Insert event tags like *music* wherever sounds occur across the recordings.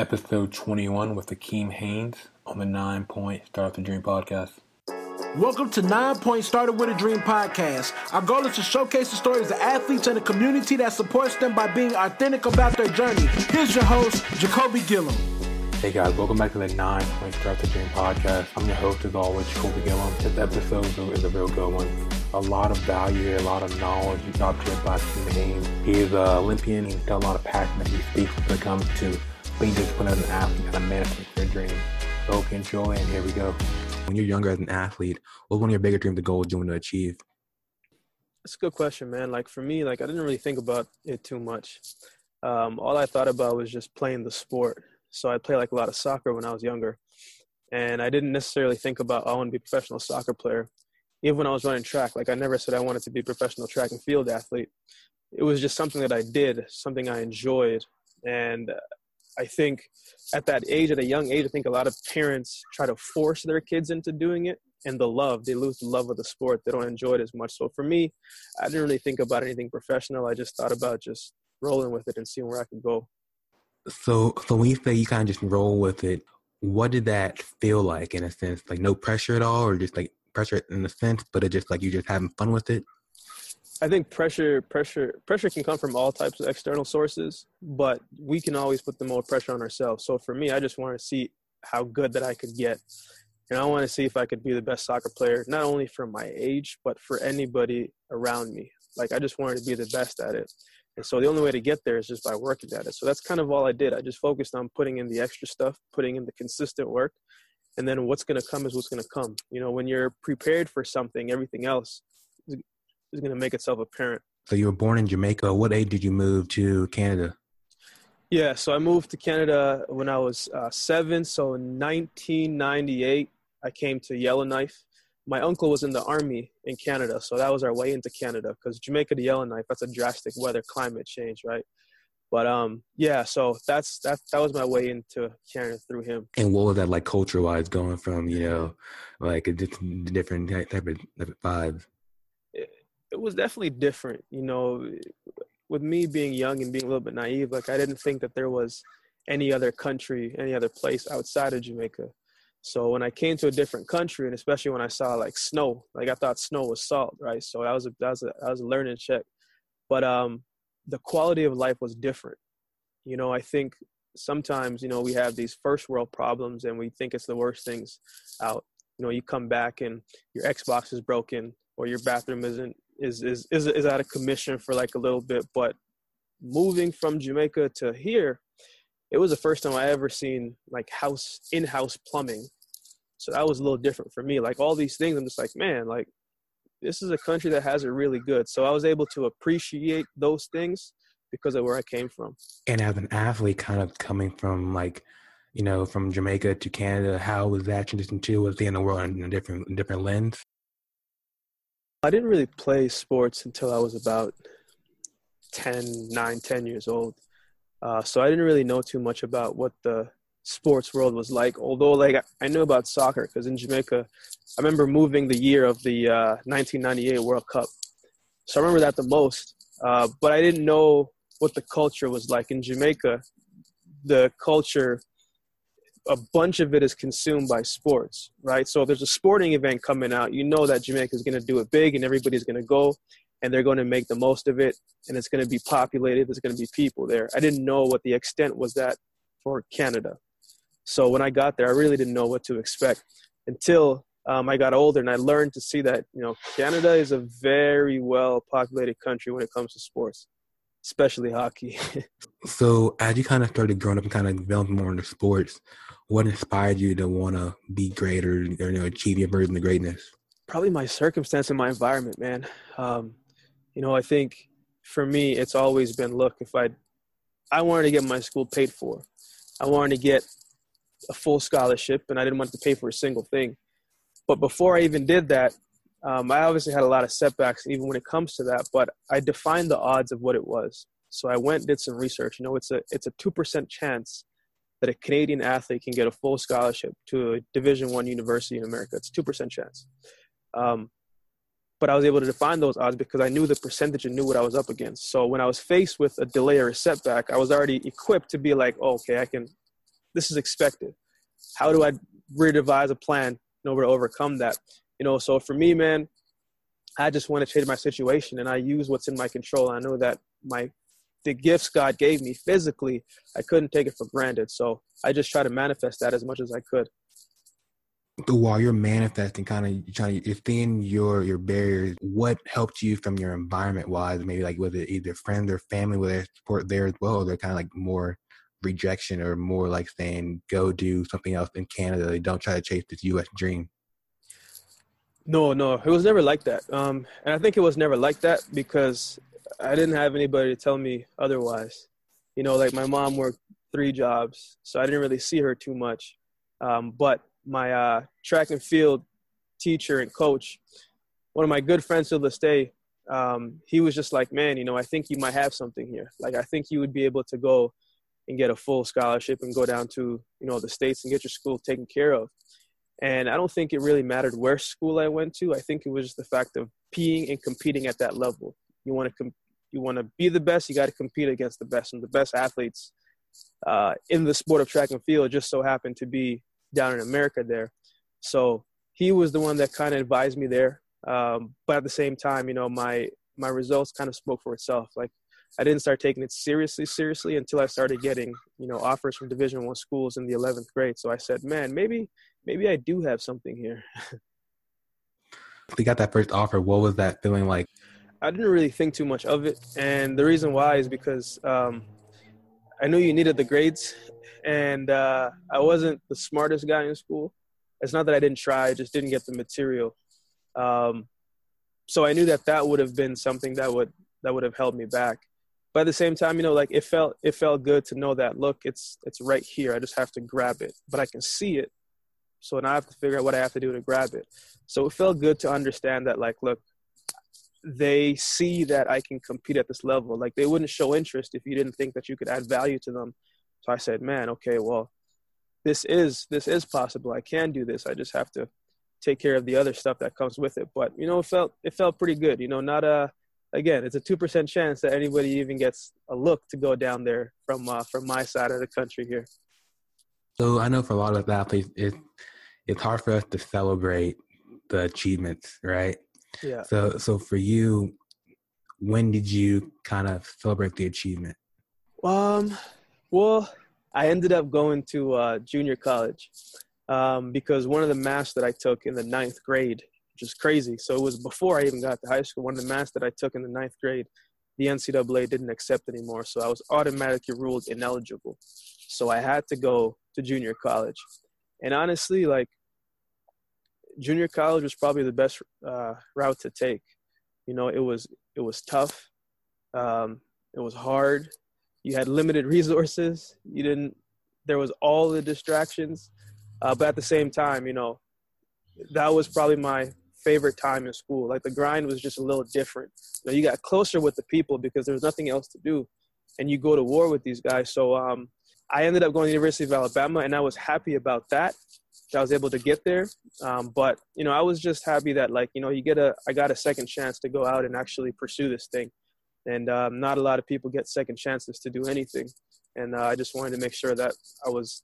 episode 21 with Akeem Haynes on the Nine Point Start the Dream podcast. Welcome to Nine Point Started with a Dream podcast. Our goal is to showcase the stories of athletes and the community that supports them by being authentic about their journey. Here's your host, Jacoby Gillum. Hey guys, welcome back to the Nine Point Start the Dream podcast. I'm your host as always, Jacoby Gillum. This episode is a real good one. A lot of value here, a lot of knowledge you got to by Akeem Haynes. He is an Olympian. He's got a lot of passion that he speaks when it comes to being put as an athlete and a manifest their dream. So enjoy, and here we go. When you're younger as an athlete, what was one of your bigger dreams or goals you want to achieve? That's a good question, man. Like for me, like I didn't really think about it too much. Um, all I thought about was just playing the sport. So I played like a lot of soccer when I was younger, and I didn't necessarily think about oh, I want to be a professional soccer player. Even when I was running track, like I never said I wanted to be a professional track and field athlete. It was just something that I did, something I enjoyed, and I think at that age, at a young age, I think a lot of parents try to force their kids into doing it and the love, they lose the love of the sport. They don't enjoy it as much. So for me, I didn't really think about anything professional. I just thought about just rolling with it and seeing where I could go. So, so when you say you kind of just roll with it, what did that feel like in a sense? Like no pressure at all, or just like pressure in a sense, but it just like you just having fun with it? I think pressure, pressure, pressure can come from all types of external sources, but we can always put the more pressure on ourselves. So for me, I just want to see how good that I could get, and I want to see if I could be the best soccer player, not only for my age, but for anybody around me. Like I just wanted to be the best at it, and so the only way to get there is just by working at it. So that's kind of all I did. I just focused on putting in the extra stuff, putting in the consistent work, and then what's going to come is what's going to come. You know, when you're prepared for something, everything else is going to make itself apparent. So you were born in Jamaica. What age did you move to Canada? Yeah, so I moved to Canada when I was uh, seven. So in 1998, I came to Yellowknife. My uncle was in the army in Canada, so that was our way into Canada because Jamaica to Yellowknife, that's a drastic weather climate change, right? But um, yeah, so that's that that was my way into Canada through him. And what was that like culture wise, going from you know, like a different type of, type of vibe? It was definitely different. You know, with me being young and being a little bit naive, like I didn't think that there was any other country, any other place outside of Jamaica. So when I came to a different country, and especially when I saw like snow, like I thought snow was salt, right? So that was a that was a, that was a learning check. But um, the quality of life was different. You know, I think sometimes you know we have these first world problems, and we think it's the worst things out. You know, you come back and your Xbox is broken, or your bathroom isn't is is is is out of commission for like a little bit. But moving from Jamaica to here, it was the first time I ever seen like house in-house plumbing. So that was a little different for me. Like all these things, I'm just like, man, like this is a country that has it really good. So I was able to appreciate those things because of where I came from. And as an athlete, kind of coming from like, you know, from Jamaica to Canada, how was that transition to was the world in a different different lens? I didn't really play sports until I was about 10, 9, 10 years old. Uh, so I didn't really know too much about what the sports world was like. Although, like, I knew about soccer because in Jamaica, I remember moving the year of the uh, 1998 World Cup. So I remember that the most. Uh, but I didn't know what the culture was like in Jamaica. The culture a bunch of it is consumed by sports, right? So if there's a sporting event coming out, you know that Jamaica is going to do it big and everybody's going to go and they're going to make the most of it and it's going to be populated. There's going to be people there. I didn't know what the extent was that for Canada. So when I got there, I really didn't know what to expect until um, I got older and I learned to see that, you know, Canada is a very well populated country when it comes to sports especially hockey. *laughs* so, as you kind of started growing up and kind of developing more into sports, what inspired you to want to be great or, you know, achieve your version of greatness? Probably my circumstance and my environment, man. Um, you know, I think for me, it's always been look, if I, I wanted to get my school paid for, I wanted to get a full scholarship, and I didn't want to pay for a single thing. But before I even did that, um, I obviously had a lot of setbacks even when it comes to that, but I defined the odds of what it was. So I went did some research. You know, it's a it's a two percent chance that a Canadian athlete can get a full scholarship to a Division One university in America. It's two percent chance. Um, but I was able to define those odds because I knew the percentage and knew what I was up against. So when I was faced with a delay or a setback, I was already equipped to be like, oh, okay, I can this is expected. How do I redevise a plan in order to overcome that? You know, so for me, man, I just want to change my situation and I use what's in my control. I know that my the gifts God gave me physically, I couldn't take it for granted. So I just try to manifest that as much as I could. But While you're manifesting, kind of trying to thin your your barriers, what helped you from your environment wise? Maybe like was it either friends or family where they support there as well? They're kind of like more rejection or more like saying go do something else in Canada. They don't try to chase this U.S. dream. No, no, it was never like that. Um, and I think it was never like that because I didn't have anybody to tell me otherwise. You know, like my mom worked three jobs, so I didn't really see her too much. Um, but my uh, track and field teacher and coach, one of my good friends to this day, um, he was just like, man, you know, I think you might have something here. Like, I think you would be able to go and get a full scholarship and go down to, you know, the States and get your school taken care of. And I don't think it really mattered where school I went to. I think it was just the fact of being and competing at that level. You want to com- you want to be the best, you got to compete against the best, and the best athletes uh, in the sport of track and field just so happened to be down in America there. So he was the one that kind of advised me there. Um, but at the same time, you know, my my results kind of spoke for itself. Like I didn't start taking it seriously, seriously until I started getting, you know, offers from Division One schools in the 11th grade. So I said, man, maybe maybe I do have something here. *laughs* you got that first offer, what was that feeling like? I didn't really think too much of it, and the reason why is because um, I knew you needed the grades, and uh, I wasn't the smartest guy in school. It's not that I didn't try; I just didn't get the material. Um, so I knew that that would have been something that would that would have held me back. But at the same time, you know, like it felt it felt good to know that look, it's it's right here. I just have to grab it, but I can see it. So now I have to figure out what I have to do to grab it. So it felt good to understand that, like, look, they see that I can compete at this level. Like they wouldn't show interest if you didn't think that you could add value to them. So I said, man, okay, well, this is this is possible. I can do this. I just have to take care of the other stuff that comes with it. But you know, it felt it felt pretty good. You know, not a again, it's a two percent chance that anybody even gets a look to go down there from uh, from my side of the country here. So I know for a lot of athletes, it it's hard for us to celebrate the achievements, right? Yeah. So so for you, when did you kind of celebrate the achievement? Um, well, I ended up going to uh, junior college um, because one of the maths that I took in the ninth grade, which is crazy. So it was before I even got to high school. One of the maths that I took in the ninth grade, the NCAA didn't accept anymore, so I was automatically ruled ineligible. So I had to go to junior college, and honestly, like junior college was probably the best uh, route to take. You know, it was it was tough. Um, it was hard. You had limited resources. You didn't. There was all the distractions, uh, but at the same time, you know, that was probably my favorite time in school. Like the grind was just a little different. You, know, you got closer with the people because there was nothing else to do, and you go to war with these guys. So um, I ended up going to the University of Alabama, and I was happy about that. I was able to get there. Um, but you know, I was just happy that like you know you get a I got a second chance to go out and actually pursue this thing, and um, not a lot of people get second chances to do anything, and uh, I just wanted to make sure that I was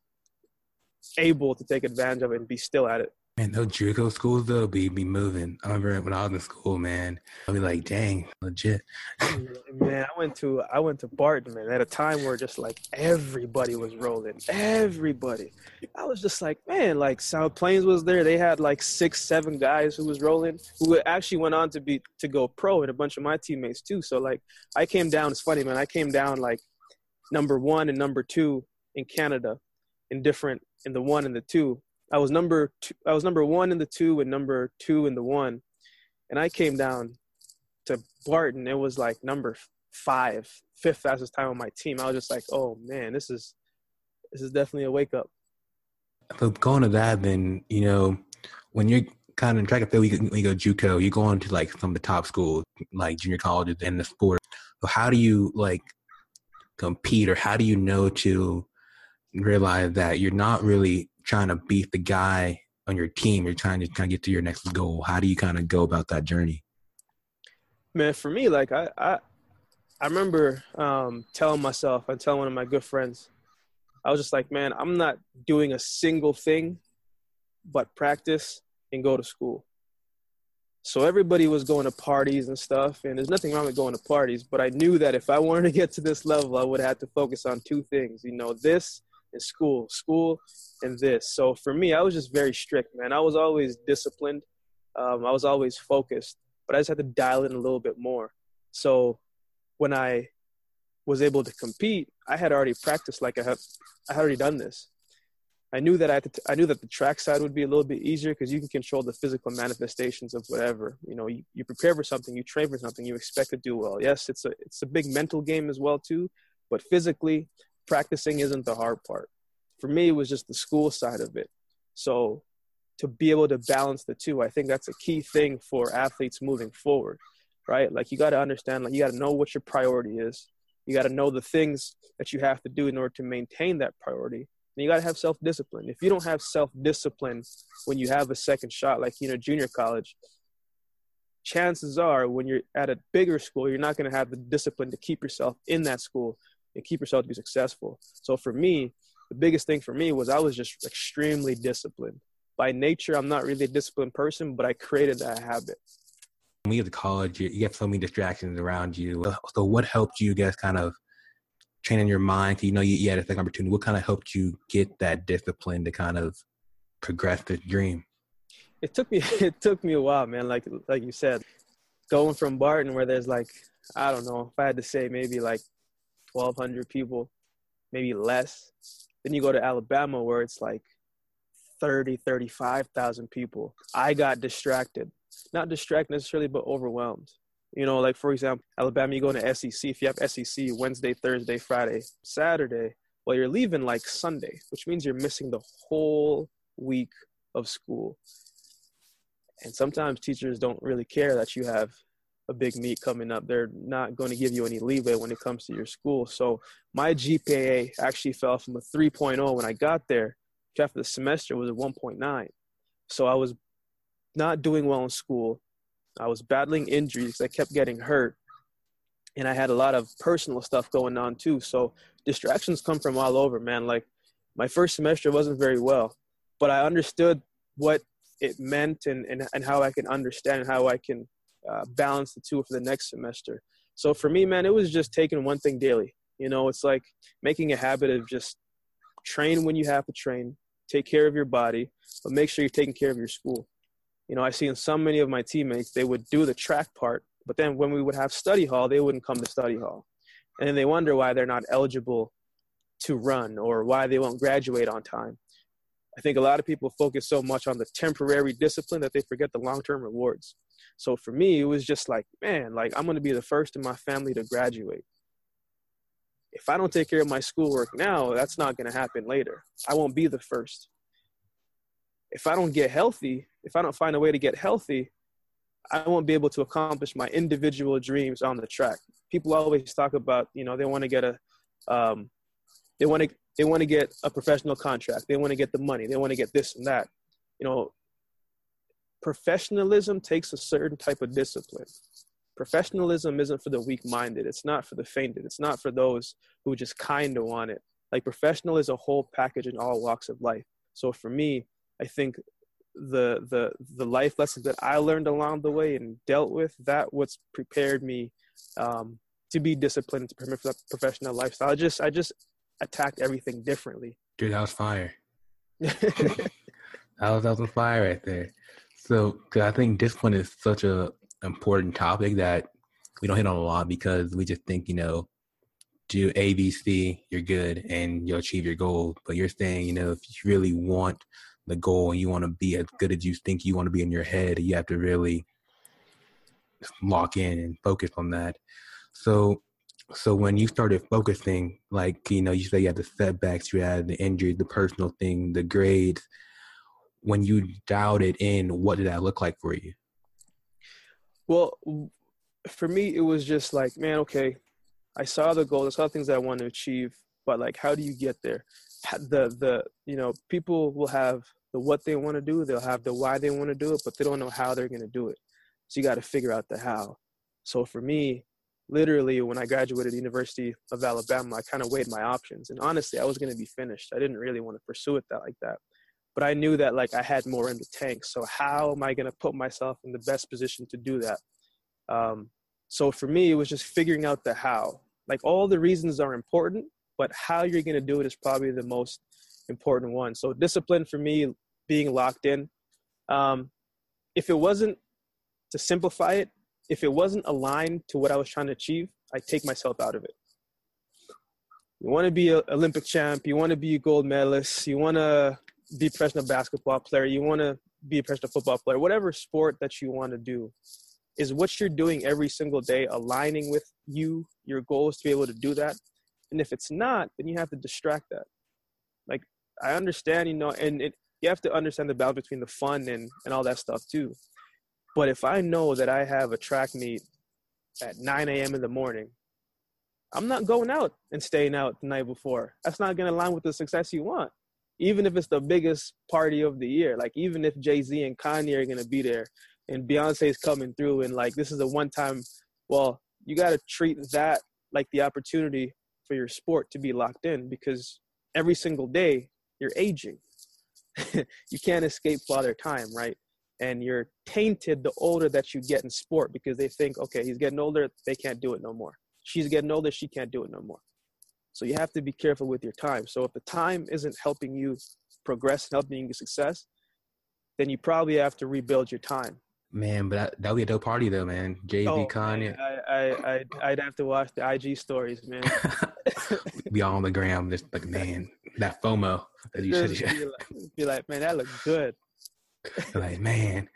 able to take advantage of it and be still at it. Man, those JUCO schools though be be moving. I remember when I was in school, man, I'd be like, dang, legit. Mm, man, I went to I went to Barton, man, at a time where just like everybody was rolling. Everybody. I was just like, man, like South Plains was there. They had like six, seven guys who was rolling, who actually went on to be to go pro and a bunch of my teammates too. So like I came down, it's funny, man. I came down like number one and number two in Canada in different in the one and the two I was number two, I was number one in the two and number two in the one, and I came down to Barton. It was like number five, fifth fastest time on my team. I was just like, oh man, this is this is definitely a wake up. But going to that, then you know when you're kind of in track and field, you, you go JUCO, you go on to like some of the top schools, like junior colleges in the sport. So how do you like compete, or how do you know to realize that you're not really trying to beat the guy on your team. You're trying to kind of get to your next goal. How do you kind of go about that journey? Man, for me, like I, I, I remember um, telling myself, I tell one of my good friends, I was just like, man, I'm not doing a single thing but practice and go to school. So everybody was going to parties and stuff, and there's nothing wrong with going to parties, but I knew that if I wanted to get to this level, I would have to focus on two things, you know, this and school, school and this. So for me, I was just very strict, man. I was always disciplined. Um, I was always focused, but I just had to dial in a little bit more. So when I was able to compete, I had already practiced like I had, I had already done this. I knew that I, knew that the track side would be a little bit easier because you can control the physical manifestations of whatever. You know, you, you prepare for something, you train for something, you expect to do well. Yes, it's a it's a big mental game as well too, but physically, practicing isn't the hard part. For me, it was just the school side of it. So to be able to balance the two, I think that's a key thing for athletes moving forward, right? Like you got to understand, like you got to know what your priority is. You got to know the things that you have to do in order to maintain that priority and you got to have self discipline. If you don't have self discipline when you have a second shot, like you know, junior college, chances are when you're at a bigger school, you're not going to have the discipline to keep yourself in that school and keep yourself to be successful. So for me, the biggest thing for me was I was just extremely disciplined. By nature, I'm not really a disciplined person, but I created that habit. When you get to college, you, have so many distractions around you. So, what helped you guys kind of train in your mind? You know, you, you had a second opportunity. What kind of helped you get that discipline to kind of progress this dream? It took me *laughs* it took me a while, man. Like like you said, going from Barton where there's like I don't know if I had to say maybe like 1,200 people, maybe less. Then you go to Alabama where it's like 30, 35,000 people. I got distracted. Not distracted necessarily, but overwhelmed. You know, like for example, Alabama, you go into SEC. If you have SEC Wednesday, Thursday, Friday, Saturday, well, you're leaving like Sunday, which means you're missing the whole week of school. And sometimes teachers don't really care that you have a big meet coming up. They're not going to give you any leeway when it comes to your school. So my GPA actually fell from a 3.0 when I got there. After the semester was a 1.9. So I was not doing well in school. I was battling injuries. I kept getting hurt. And I had a lot of personal stuff going on too. So distractions come from all over, man. Like my first semester wasn't very well, but I understood what it meant and, and, and how I can understand how I can uh, balance the two for the next semester. So for me, man, it was just taking one thing daily. You know, it's like making a habit of just train when you have to train, take care of your body, but make sure you're taking care of your school you know, I see in so many of my teammates, they would do the track part, but then when we would have study hall, they wouldn't come to study hall. And then they wonder why they're not eligible to run or why they won't graduate on time. I think a lot of people focus so much on the temporary discipline that they forget the long term rewards. So for me, it was just like, man, like I'm going to be the first in my family to graduate. If I don't take care of my schoolwork now, that's not going to happen later. I won't be the first if I don't get healthy, if I don't find a way to get healthy, I won't be able to accomplish my individual dreams on the track. People always talk about, you know, they want to get a, um, they want to, they want to get a professional contract. They want to get the money. They want to get this and that. You know, professionalism takes a certain type of discipline. Professionalism isn't for the weak-minded. It's not for the fainted. It's not for those who just kind of want it. Like professional is a whole package in all walks of life. So for me, I think the the the life lessons that I learned along the way and dealt with that what's prepared me um, to be disciplined to permit for that professional lifestyle. I just I just attacked everything differently. Dude, that was fire. *laughs* that was that was fire right there. So, cause I think discipline is such a important topic that we don't hit on a lot because we just think you know do A, B, C, you're good and you'll achieve your goal. But you're saying, you know, if you really want the goal and you want to be as good as you think you want to be in your head, you have to really lock in and focus on that. So, so when you started focusing, like you know, you say you had the setbacks, you had the injuries, the personal thing, the grades. When you dialed it in, what did that look like for you? Well, for me, it was just like, man, okay, I saw the goals, I saw things that I want to achieve, but like, how do you get there? The the you know, people will have the what they want to do, they'll have the why they want to do it, but they don't know how they're going to do it. So you got to figure out the how. So for me, literally when I graduated the University of Alabama, I kind of weighed my options. And honestly, I was going to be finished. I didn't really want to pursue it that like that. But I knew that like I had more in the tank. So how am I going to put myself in the best position to do that? Um, so for me, it was just figuring out the how. Like all the reasons are important, but how you're going to do it is probably the most important one. So discipline for me, being locked in. Um, if it wasn't to simplify it, if it wasn't aligned to what I was trying to achieve, I take myself out of it. You want to be an Olympic champ, you want to be a gold medalist, you want to be a professional basketball player, you want to be a professional football player, whatever sport that you want to do, is what you're doing every single day aligning with you, your goals to be able to do that? And if it's not, then you have to distract that. Like I understand, you know, and it, you have to understand the balance between the fun and, and all that stuff too. But if I know that I have a track meet at 9 a.m. in the morning, I'm not going out and staying out the night before. That's not going to align with the success you want. Even if it's the biggest party of the year, like even if Jay Z and Kanye are to be there and Beyonce's coming through, and like this is a one time, well, you got to treat that like the opportunity for your sport to be locked in because every single day you're aging. *laughs* you can't escape father time, right? and you're tainted the older that you get in sport because they think, okay, he's getting older, they can't do it no more. She's getting older, she can't do it no more. So you have to be careful with your time. So if the time isn't helping you progress and helping you success, then you probably have to rebuild your time. Man, but that, that would be a dope party though, man. Z, oh, Kanye. I, I, I, I'd have to watch the IG stories, man. *laughs* be all on the gram, just like, man, that FOMO. That you just be, like, be like, man, that looks good. *laughs* like, man.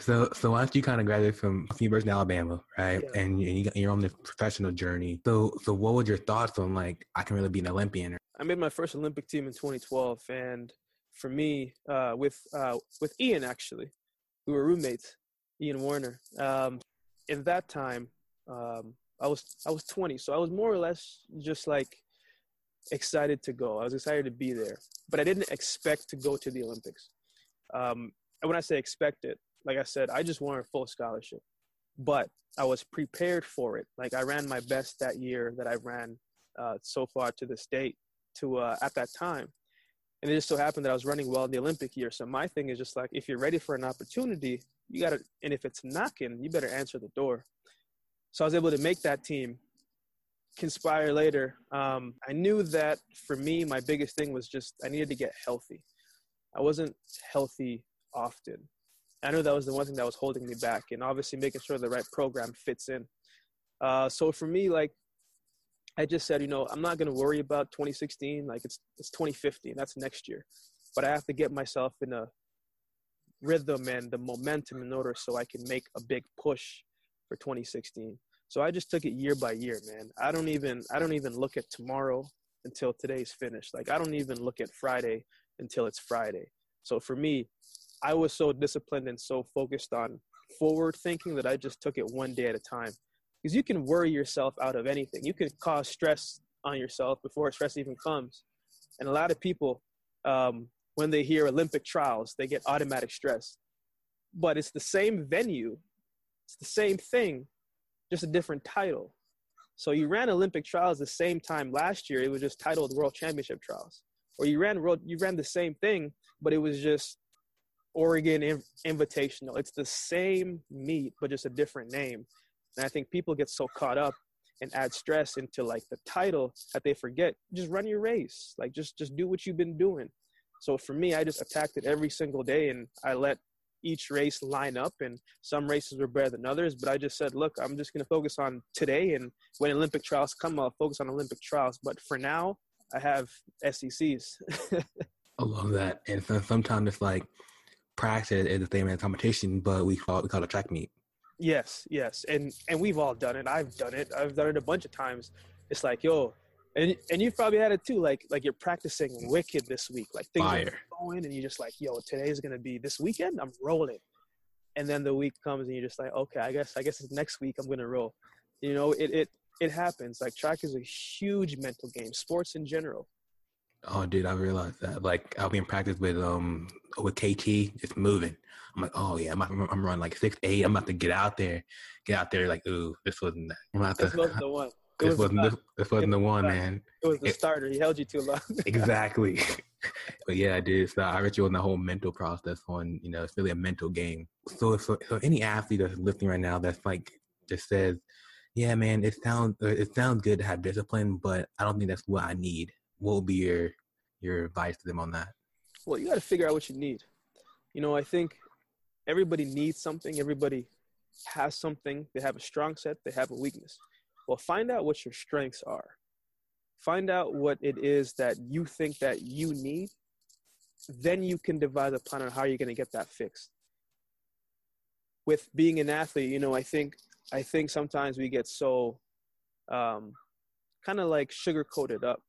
So, so once you kind of graduated from University of Alabama, right, yeah. and you, you're on the professional journey. So, so what was your thoughts on like I can really be an Olympian? I made my first Olympic team in 2012, and for me, uh, with uh, with Ian actually, we were roommates, Ian Warner. Um, in that time, um, I was I was 20, so I was more or less just like excited to go. I was excited to be there, but I didn't expect to go to the Olympics. Um, and when I say expect it, like I said, I just wanted full scholarship, but I was prepared for it. Like I ran my best that year that I ran uh, so far to this date to uh, at that time. And it just so happened that I was running well in the Olympic year. So my thing is just like, if you're ready for an opportunity, you got to, and if it's knocking, you better answer the door. So I was able to make that team. Conspire later. Um, I knew that for me, my biggest thing was just I needed to get healthy. I wasn't healthy often. I knew that was the one thing that was holding me back, and obviously making sure the right program fits in. Uh, so for me, like I just said, you know, I'm not going to worry about 2016. Like it's it's 2015. That's next year, but I have to get myself in a rhythm and the momentum in order so I can make a big push for 2016. So I just took it year by year, man. I don't even I don't even look at tomorrow until today's finished. Like I don't even look at Friday until it's Friday. So for me, I was so disciplined and so focused on forward thinking that I just took it one day at a time. Because you can worry yourself out of anything. You can cause stress on yourself before stress even comes. And a lot of people, um, when they hear Olympic trials, they get automatic stress. But it's the same venue, it's the same thing, just a different title. So you ran Olympic trials the same time last year. It was just titled World Championship Trials or you ran world, you ran the same thing, but it was just Oregon Invitational. It's the same meet, but just a different name. And I think people get so caught up and add stress into like the title that they forget just run your race. Like just just do what you've been doing. So for me, I just attacked it every single day, and I let each race line up and some races were better than others but i just said look i'm just going to focus on today and when olympic trials come i'll focus on olympic trials but for now I have SECs. *laughs* I love that. And sometimes it's like practice is the same as competition, but we call it, we call it track meet. Yes, yes, and and we've all done it. I've done it. I've done it a bunch of times. It's like, yo, and and you've probably had it too. Like like you're practicing wicked this week. Like things Fire. are going, and you're just like, yo, today's gonna be this weekend. I'm rolling, and then the week comes, and you're just like, okay, I guess I guess it's next week. I'm gonna roll. You know, it it it happens. Like track is a huge mental game. Sports in general. Oh, dude, I realized that. Like I'll be in practice with um with KT, it's moving. I'm like, oh yeah, I'm, I'm running like six eight. I'm about to get out there, get out there. Like, ooh, this wasn't that. I'm about This to. wasn't the one. This was, wasn't the, this, wasn't the one, man. it was the it- starter. He held you too long. *laughs* Exactly. *laughs* but yeah, I did. So I read you on the whole mental process on, you know, it's really a mental game. So if so any athlete that's listening right now that's like just says, Yeah, man, it sounds it sounds good to have discipline, but I don't think that's what I need. What would be your your advice to them on that? well, you got to figure out what you need. You know, I think everybody needs something. Everybody has something. They have a strong set. They have a weakness. Well, find out what your strengths are. Find out what it is that you think that you need. Then you can devise a plan on how you're going to get that fixed. With being an athlete, you know, I think I think sometimes we get so um, kind of like sugar coated up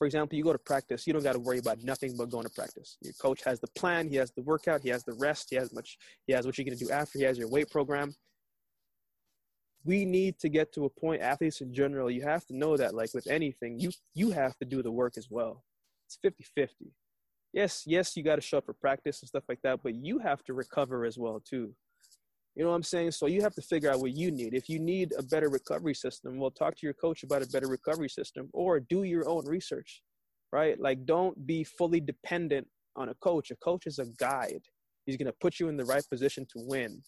for example, you go to practice, you don't got to worry about nothing but going to practice. Your coach has the plan, he has the workout, he has the rest, he has much, he has what you're going to do after, he has your weight program. We need to get to a point, athletes in general, you have to know that like with anything, you you have to do the work as well. It's 50-50. Yes, yes, you got to show up for practice and stuff like that, but you have to recover as well too. You know what I'm saying? So you have to figure out what you need. If you need a better recovery system, well, talk to your coach about a better recovery system or do your own research, right? Like, don't be fully dependent on a coach. A coach is a guide. He's going to put you in the right position to win.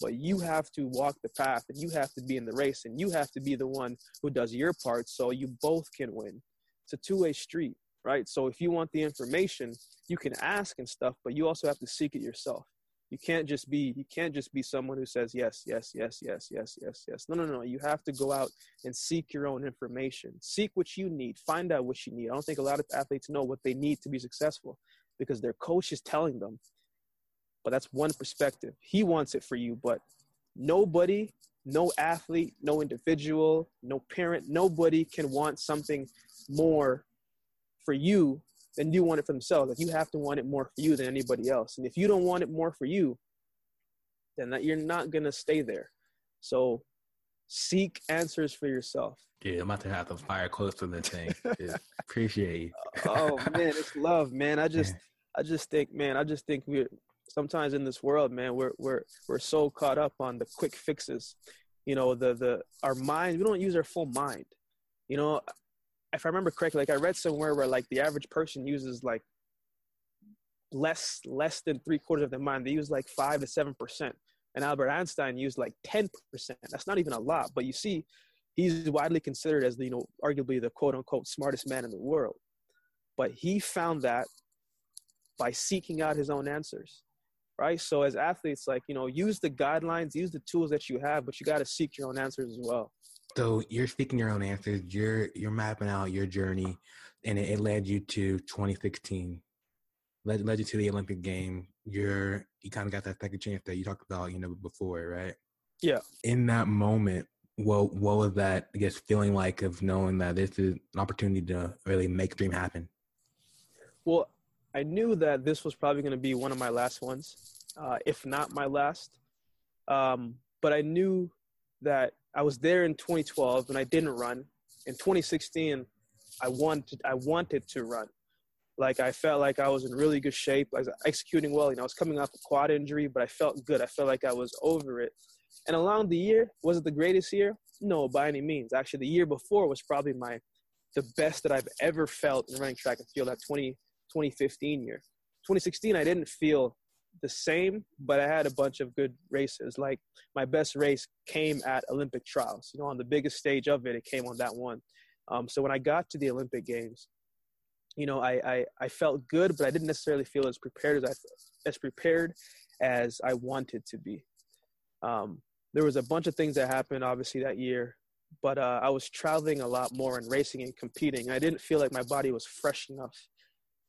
But you have to walk the path and you have to be in the race and you have to be the one who does your part so you both can win. It's a two way street, right? So if you want the information, you can ask and stuff, but you also have to seek it yourself you can't just be you can't just be someone who says yes yes yes yes yes yes yes. No no no. You have to go out and seek your own information. Seek what you need. Find out what you need. I don't think a lot of athletes know what they need to be successful because their coach is telling them. But that's one perspective. He wants it for you but nobody no athlete no individual no parent nobody can want something more for you then you want it for themselves. Like you have to want it more for you than anybody else. And if you don't want it more for you, then that you're not gonna stay there. So seek answers for yourself. Dude, I'm about to have to fire close to the thing. *laughs* Appreciate you. oh man, it's love, man. I just *laughs* I just think, man, I just think we're sometimes in this world, man, we're we're we're so caught up on the quick fixes. You know, the the our mind, we don't use our full mind. You know, if I remember correctly, like I read somewhere where like the average person uses like less less than three quarters of their mind. They use like five to seven percent, and Albert Einstein used like ten percent. That's not even a lot, but you see, he's widely considered as the you know arguably the quote unquote smartest man in the world. But he found that by seeking out his own answers, right? So as athletes, like you know, use the guidelines, use the tools that you have, but you got to seek your own answers as well. So you're speaking your own answers. You're you're mapping out your journey, and it, it led you to 2016. Led led you to the Olympic game. You're you kind of got that second chance that you talked about, you know, before, right? Yeah. In that moment, what what was that? I guess feeling like of knowing that this is an opportunity to really make a dream happen. Well, I knew that this was probably going to be one of my last ones, uh, if not my last. Um, but I knew that I was there in 2012 and I didn't run. In 2016, I wanted I wanted to run. Like I felt like I was in really good shape. I was executing well. You know, I was coming off a quad injury, but I felt good. I felt like I was over it. And along the year, was it the greatest year? No, by any means. Actually, the year before was probably my the best that I've ever felt in running track and field. That 20, 2015 year. 2016, I didn't feel the same, but I had a bunch of good races. Like my best race came at Olympic trials. You know, on the biggest stage of it, it came on that one. Um, so when I got to the Olympic Games, you know, I, I, I felt good, but I didn't necessarily feel as prepared as I as prepared as I wanted to be. Um, there was a bunch of things that happened, obviously, that year, but uh, I was traveling a lot more and racing and competing. I didn't feel like my body was fresh enough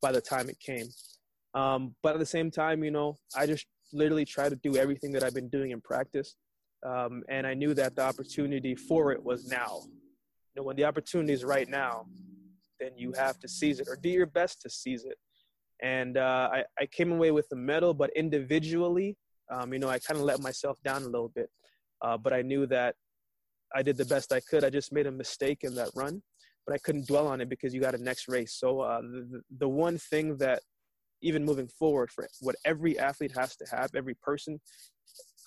by the time it came. Um, but at the same time, you know, I just literally try to do everything that I've been doing in practice. Um, and I knew that the opportunity for it was now. You know, when the opportunity is right now, then you have to seize it or do your best to seize it. And uh, I, I came away with the medal, but individually, um, you know, I kind of let myself down a little bit. Uh, but I knew that I did the best I could. I just made a mistake in that run, but I couldn't dwell on it because you got a next race. So uh, the, the one thing that even moving forward for what every athlete has to have, every person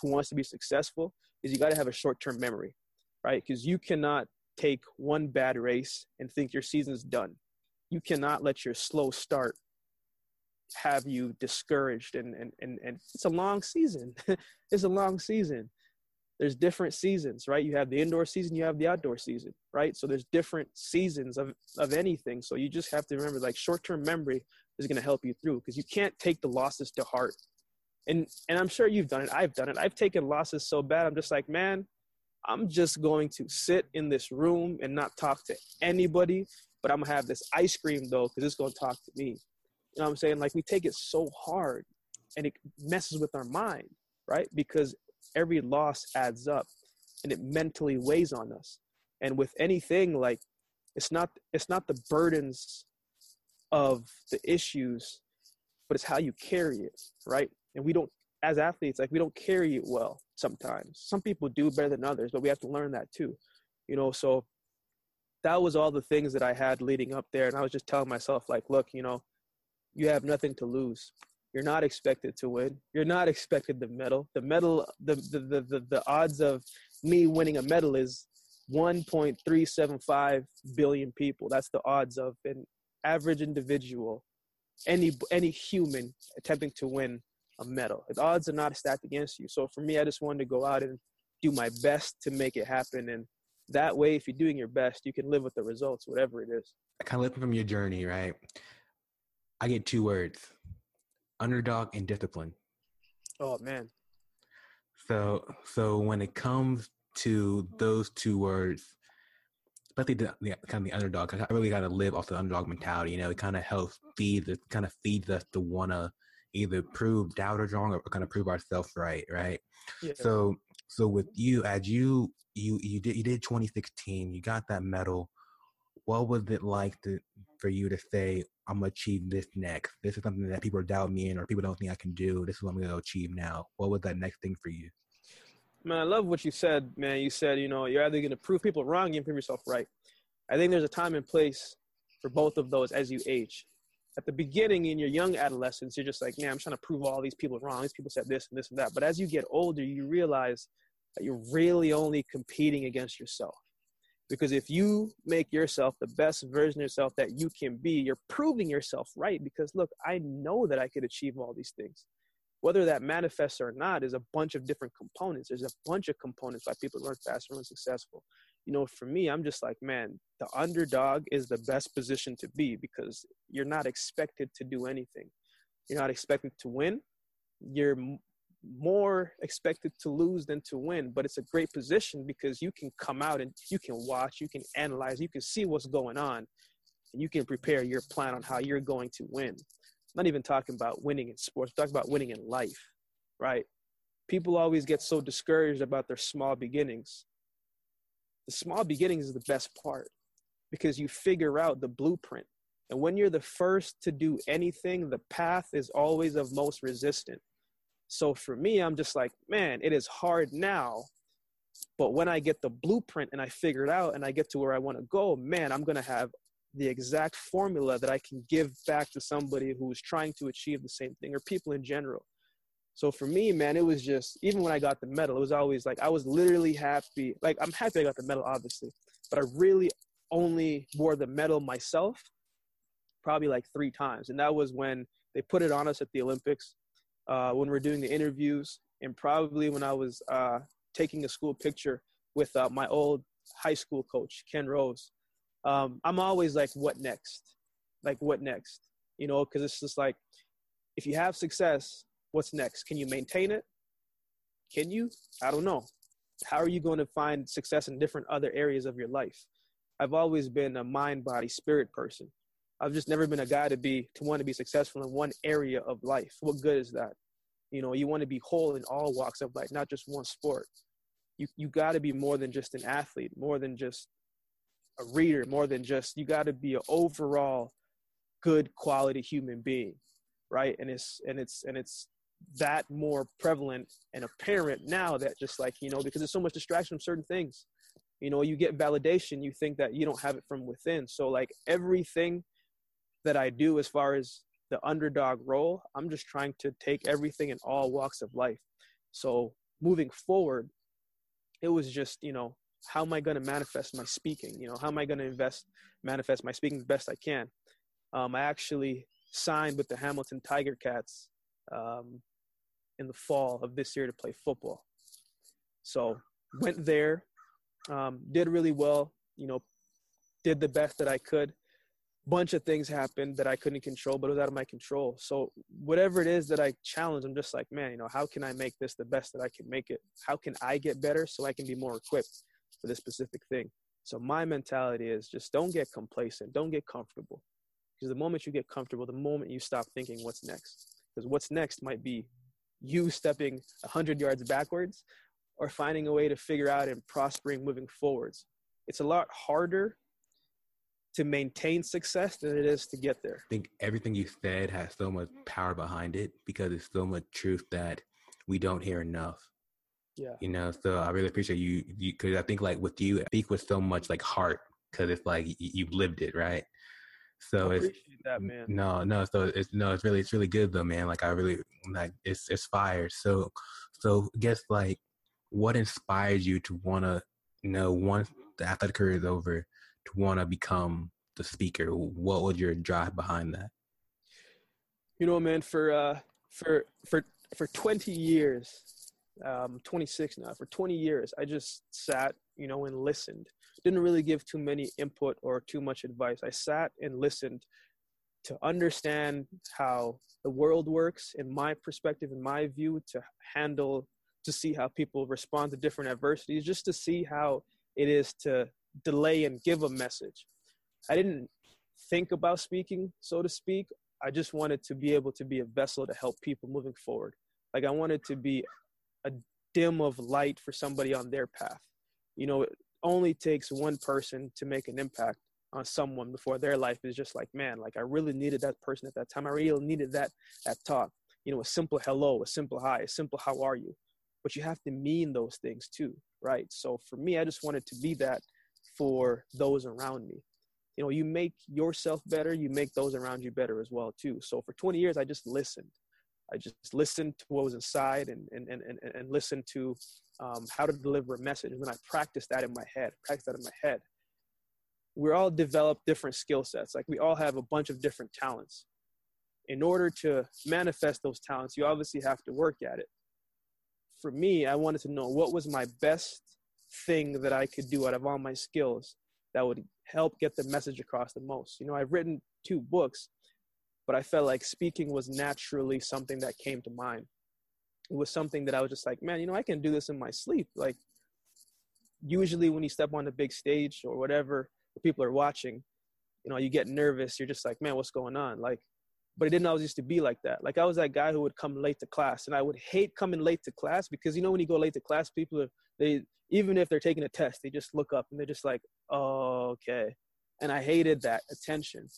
who wants to be successful, is you got to have a short term memory, right? Because you cannot take one bad race and think your season's done. You cannot let your slow start have you discouraged and and and, and it's a long season. *laughs* It's a long season. There's different seasons right? You have the indoor season you have the outdoor season right? So there's different seasons of of anything. So you just have to remember like short-term memory is going to help you through because you can't take the losses to heart and and i'm sure you've done it i've done it i've taken losses so bad i'm just like man i'm just going to sit in this room and not talk to anybody but i'm to have this ice cream though because it's to talk to me you know what I'm saying? Like we take it so hard and it messes with our mind, right? Because every loss adds up and it mentally weighs on us. And with anything like it's not it's not the burdens of the issues, but it's how you carry it, right? And we don't as athletes, like we don't carry it well sometimes. Some people do better than others, but we have to learn that too. You know, so that was all the things that I had leading up there. And I was just telling myself, like, look, you know, you have nothing to lose. You're not expected to win. You're not expected the medal. The medal, the the the, the, the odds of me winning a medal is 1.375 billion people. That's the odds of an average individual, any any human attempting to win a medal. The odds are not stacked against you. So for me, I just wanted to go out and do my best to make it happen. And that way, if you're doing your best, you can live with the results, whatever it is. I kind of living from your journey, right? I get two words: underdog and discipline. Oh man. So so when it comes to those two words, especially the, the kind of the underdog, I really got to live off the underdog mentality. You know, it kind of helps feed the kind of feeds us to want to either prove doubters wrong or kind of prove ourselves right, right? Yeah. So so with you, as you you you did you did 2016, you got that medal. What was it like to for you to say, I'm gonna achieve this next. This is something that people are doubting me in, or people don't think I can do. This is what I'm gonna achieve now. What was that next thing for you? Man, I love what you said, man. You said, you know, you're either gonna prove people wrong, you prove yourself right. I think there's a time and place for both of those as you age. At the beginning, in your young adolescence, you're just like, man, I'm trying to prove all these people wrong. These people said this and this and that. But as you get older, you realize that you're really only competing against yourself. Because if you make yourself the best version of yourself that you can be, you're proving yourself right. Because look, I know that I could achieve all these things. Whether that manifests or not is a bunch of different components. There's a bunch of components why people learn faster and successful. You know, for me, I'm just like, man, the underdog is the best position to be because you're not expected to do anything. You're not expected to win. You're more expected to lose than to win, but it's a great position because you can come out and you can watch, you can analyze, you can see what's going on, and you can prepare your plan on how you're going to win. Not even talking about winning in sports, I'm talking about winning in life, right? People always get so discouraged about their small beginnings. The small beginnings is the best part because you figure out the blueprint. And when you're the first to do anything, the path is always of most resistant so for me, I'm just like, man, it is hard now. But when I get the blueprint and I figure it out and I get to where I want to go, man, I'm going to have the exact formula that I can give back to somebody who's trying to achieve the same thing or people in general. So for me, man, it was just, even when I got the medal, it was always like, I was literally happy. Like, I'm happy I got the medal, obviously, but I really only wore the medal myself probably like three times. And that was when they put it on us at the Olympics uh, when we're doing the interviews, and probably when I was uh, taking a school picture with uh, my old high school coach, Ken Rose. Um, I'm always like, what next? Like, what next? You know, because it's just like, if you have success, what's next? Can you maintain it? Can you? I don't know. How are you going to find success in different other areas of your life? I've always been a mind, body, spirit person. I've just never been a guy to be to want to be successful in one area of life. What good is that? You know, you want to be whole in all walks of life, not just one sport. You you got to be more than just an athlete, more than just a reader, more than just you got to be an overall good quality human being, right? And it's and it's and it's that more prevalent and apparent now that just like you know because there's so much distraction from certain things you know you get validation you think that you don't have it from within so like everything that I do as far as the underdog role. I'm just trying to take everything in all walks of life. So moving forward, it was just, you know, how am I going to manifest my speaking? You know, how am I going to invest, manifest my speaking the best I can? Um, I actually signed with the Hamilton Tiger Cats um, in the fall of this year to play football. So went there, um, did really well. You know, did the best that I could. Bunch of things happened that I couldn't control, but it was out of my control. So whatever it is that I challenge, I'm just like, man, you know, how can I make this the best that I can make it? How can I get better so I can be more equipped for this specific thing? So my mentality is just don't get complacent, don't get comfortable. Because the moment you get comfortable, the moment you stop thinking what's next. Because what's next might be you stepping 100 yards backwards or finding a way to figure out and prospering moving forwards. It's a lot harder to maintain success than it is to get there. I think everything you said has so much power behind it because it's so much truth that we don't hear enough. Yeah. You know, so I really appreciate you because I think like with you, I speak with so much like heart because it's like you've lived it, right? So it's that, man. no, no. So it's no, it's really, it's really good though, man. Like I really like it's, it's fire. So, so guess like what inspired you to want to, you know, once the athletic career is over, to want to become the speaker? What was your drive behind that? You know, man, for uh, for for for 20 years, um, 26 now. For 20 years, I just sat, you know, and listened. Didn't really give too many input or too much advice. I sat and listened to understand how the world works in my perspective, in my view, to handle, to see how people respond to different adversities, just to see how it is to delay and give a message. I didn't think about speaking, so to speak. I just wanted to be able to be a vessel to help people moving forward. Like I wanted to be a dim of light for somebody on their path. You know, it only takes one person to make an impact on someone before their life is just like, man, like I really needed that person at that time. I really needed that that talk. You know, a simple hello, a simple hi, a simple how are you. But you have to mean those things too, right? So for me, I just wanted to be that for those around me. You know, you make yourself better, you make those around you better as well too. So for 20 years, I just listened. I just listened to what was inside and and and and, and listened to um, how to deliver a message. And then I practiced that in my head. Practiced that in my head. We all develop different skill sets. Like we all have a bunch of different talents. In order to manifest those talents, you obviously have to work at it. For me, I wanted to know what was my best thing that I could do out of all my skills that would help get the message across the most. You know, I've written two books, but I felt like speaking was naturally something that came to mind. It was something that I was just like, man, you know, I can do this in my sleep. Like, usually when you step on the big stage or whatever, people are watching, you know, you get nervous. You're just like, man, what's going on? Like, but it didn't always used to be like that. Like I was that guy who would come late to class, and I would hate coming late to class because you know when you go late to class, people are they even if they're taking a test, they just look up and they're just like, oh, okay. And I hated that attention,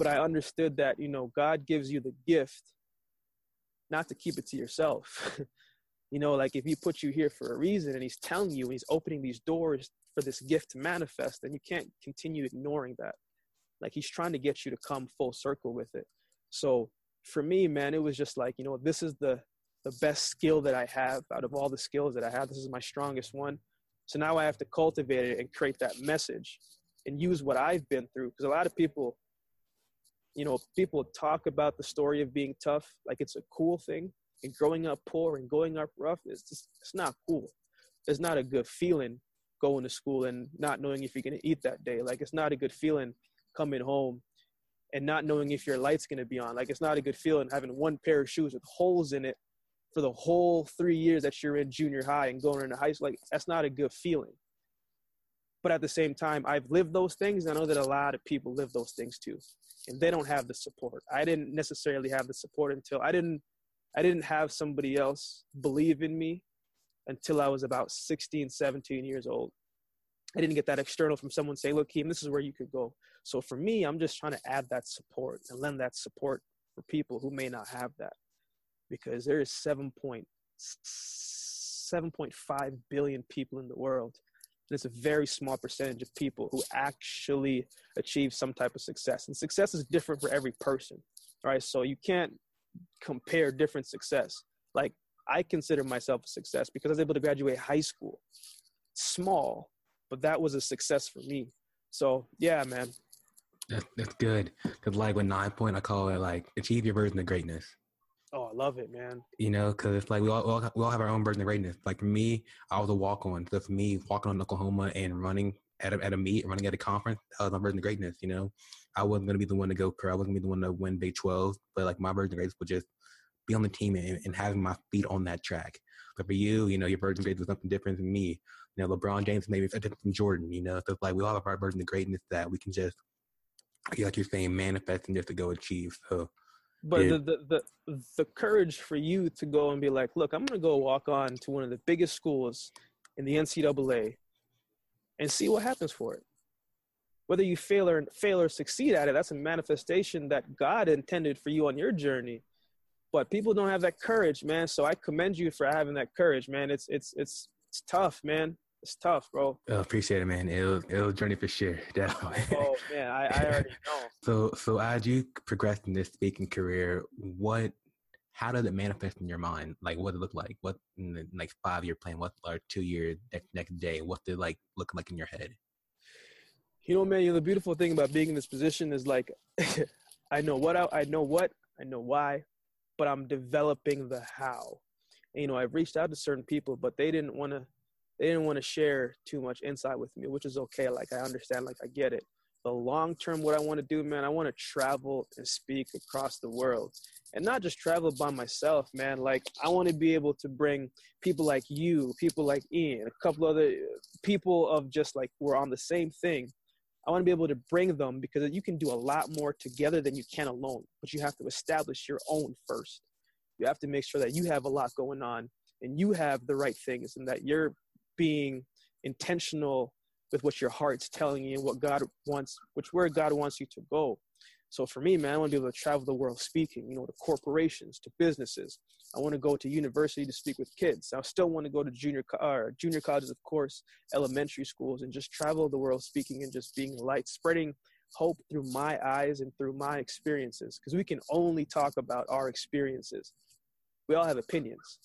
but I understood that you know God gives you the gift, not to keep it to yourself. *laughs* you know, like if He put you here for a reason, and He's telling you, and He's opening these doors for this gift to manifest, then you can't continue ignoring that. Like He's trying to get you to come full circle with it. So for me, man, it was just like, you know, this is the the best skill that I have out of all the skills that I have. This is my strongest one. So now I have to cultivate it and create that message and use what I've been through. Because a lot of people, you know, people talk about the story of being tough like it's a cool thing. And growing up poor and going up rough, it's just, it's not cool. It's not a good feeling going to school and not knowing if you're going to eat that day. Like it's not a good feeling coming home and not knowing if your light's going to be on. Like it's not a good feeling having one pair of shoes with holes in it for the whole three years that you're in junior high and going into high school. Like that's not a good feeling. But at the same time, I've lived those things. I know that a lot of people live those things too, and they don't have the support. I didn't necessarily have the support until I didn't. I didn't have somebody else believe in me until I was about 16, 17 years old. I didn't get that external from someone saying, look, Keem, this is where you could go. So for me, I'm just trying to add that support and lend that support for people who may not have that. Because there is 7.7.5 billion people in the world. And it's a very small percentage of people who actually achieve some type of success. And success is different for every person. right? So you can't compare different success. Like I consider myself a success because I was able to graduate high school. Small, but that was a success for me. So yeah, man. That's, that's good. Cause like with nine point, I call it like achieve your version of greatness. Oh, I love it, man. You know, because it's like we all, we all we all have our own version of greatness. Like for me, I was a walk on. So for me, walking on Oklahoma and running at a, at a meet, running at a conference, that was my version of greatness. You know, I wasn't gonna be the one to go pro. I wasn't gonna be the one to win Big Twelve. But like my version of greatness was just be on the team and, and having my feet on that track. But for you, you know, your version of greatness was something different than me. You know, LeBron James maybe it's different from Jordan. You know, so it's like we all have our version of greatness that we can just, like you're saying, manifest and just to go achieve. So but yeah. the, the, the the courage for you to go and be like, look, I'm going to go walk on to one of the biggest schools in the NCAA and see what happens for it. Whether you fail or fail or succeed at it, that's a manifestation that God intended for you on your journey. But people don't have that courage, man. So I commend you for having that courage, man. It's it's it's it's tough, man it's tough, bro. I appreciate it, man. It'll it'll journey for sure, *laughs* definitely. oh man, I, I already know. so so as you progress in this speaking career, what how does it manifest in your mind? Like what it look like? What in the next five year plan? What or two year next next day? What did like look like in your head? You know, man, you know, the beautiful thing about being in this position is like *laughs* I know what I, I know what I know why, but I'm developing the how. And, you know, I've reached out to certain people, but they didn't want to they didn't want to share too much insight with me, which is okay. Like I understand, like I get it. The long term, what I want to do, man, I want to travel and speak across the world, and not just travel by myself, man. Like I want to be able to bring people like you, people like Ian, a couple other uh, people of just like we're on the same thing. I want to be able to bring them because you can do a lot more together than you can alone. But you have to establish your own first. You have to make sure that you have a lot going on and you have the right things and that you're being intentional with what your heart's telling you what God wants, which where God wants you to go. So for me, man, I want to be able to travel the world speaking, you know, to corporations, to businesses. I want to go to university to speak with kids. I still want to go to junior, uh, junior colleges, of course, elementary schools, and just travel the world speaking and just being light, spreading hope through my eyes and through my experiences. Because we can only talk about our experiences. We all have opinions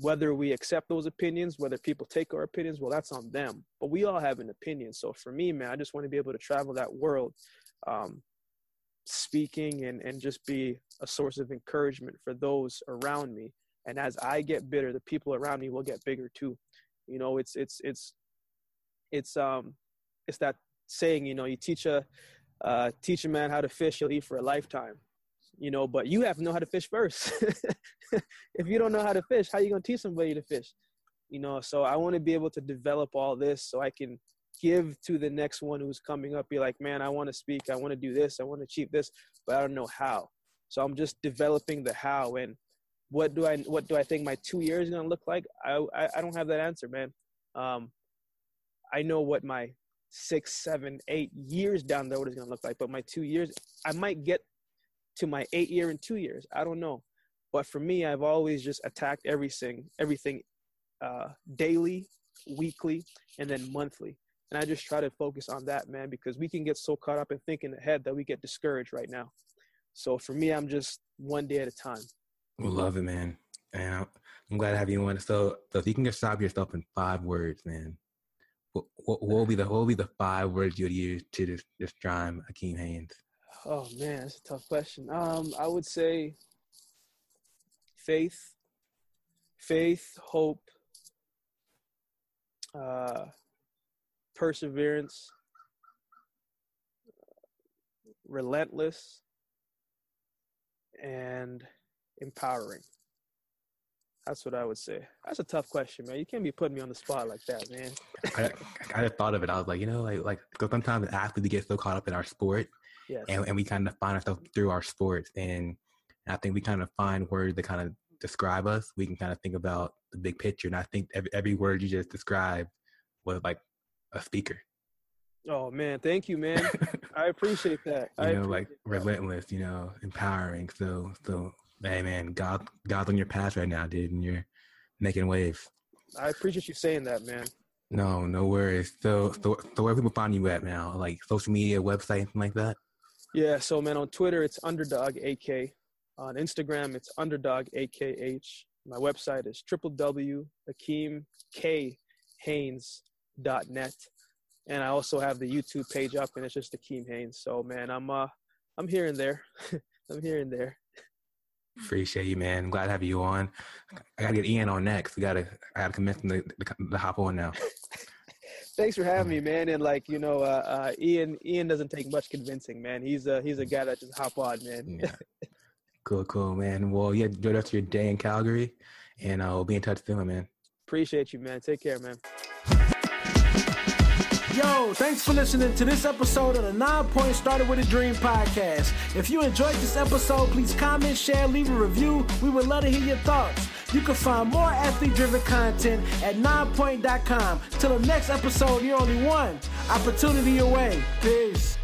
whether we accept those opinions, whether people take our opinions, well, that's on them. But we all have an opinion. So for me, man, I just want to be able to travel that world, um, speaking and, and just be a source of encouragement for those around me. And as I get bigger, the people around me will get bigger too. You know, it's it's it's it's um it's that saying. You know, you teach a uh, teach a man how to fish, he'll eat for a lifetime you know, but you have to know how to fish first. *laughs* if you don't know how to fish, how you going to teach somebody to fish? You know, so I want to be able to develop all this so I can give to the next one who's coming up, be like, man, I want to speak, I want to do this, I want to achieve this, but I don't know how. So I'm just developing the how and what do I what do I think my two years is gonna look like? I I, I don't have that answer, man. Um, I know what my six, seven, eight years down the road is gonna look like, but my two years, I might get to my eight year and two years. I don't know. But for me, I've always just attacked everything, everything uh, daily, weekly, and then monthly. And I just try to focus on that, man, because we can get so caught up in thinking ahead that we get discouraged right now. So for me, I'm just one day at a time. We love it, man. And I'm glad to have you on. So, so if you can describe yourself in five words, man, what, what, what will be the what will be the five words you'd use to describe Akeem Haynes? Oh man, that's a tough question. Um, I would say faith, faith, hope, uh, perseverance, relentless, and empowering. That's what I would say. That's a tough question, man. You can't be putting me on the spot like that, man. I, I thought of it. I was like, you know, like like sometimes athletes get so caught up in our sport Yes. And, and we kind of find ourselves through our sports. And I think we kind of find words that kind of describe us. We can kind of think about the big picture. And I think every, every word you just described was like a speaker. Oh man, thank you, man. *laughs* I appreciate that. You know, like that. relentless, you know, empowering. So, so, hey, man, God, God's on your path right now, dude, and you're making waves. I appreciate you saying that, man. No, no worries. So, so, so where people find you at now? Like social media, website, anything like that? Yeah, so man, on Twitter it's underdog AK. On Instagram it's underdog AKH. My website is www.akeemkhaynes.net. And I also have the YouTube page up and it's just Akeem Haynes. So man, I'm uh I'm here and there. *laughs* I'm here and there. Appreciate you, man. I'm glad to have you on. I gotta get Ian on next. We gotta I gotta convince him to, to, to hop on now. *laughs* Thanks for having me, man. And like you know, uh, uh, Ian Ian doesn't take much convincing, man. He's a he's a guy that just hop on, man. yeah. *laughs* Cool, cool, man. Well, yeah, enjoy the rest of your day in Calgary, and I'll be in touch soon, man. Appreciate you, man. Take care, man. Yo, thanks for listening to this episode of the Nine Point Started with a Dream podcast. If you enjoyed this episode, please comment, share, leave a review. We would love to hear your thoughts. You can find more athlete driven content at ninepoint.com. Till the next episode, you're only one opportunity away. Peace.